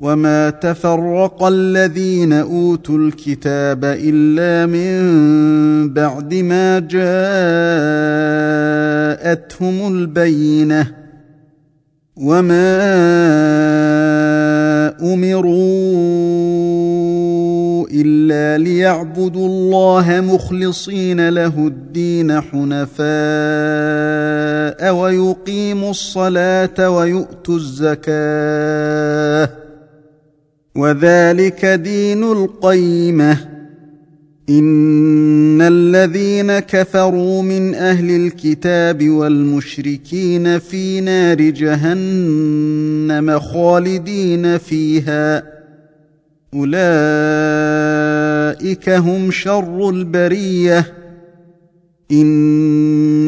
وما تفرق الذين اوتوا الكتاب الا من بعد ما جاءتهم البينه وما امروا الا ليعبدوا الله مخلصين له الدين حنفاء ويقيموا الصلاه ويؤتوا الزكاه وذلك دين القيمة. إن الذين كفروا من أهل الكتاب والمشركين في نار جهنم خالدين فيها. أولئك هم شر البرية.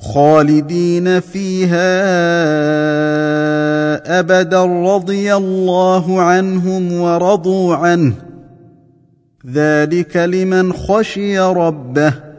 خالدين فيها أبدا رضي الله عنهم ورضوا عنه. ذلك لمن خشي ربه.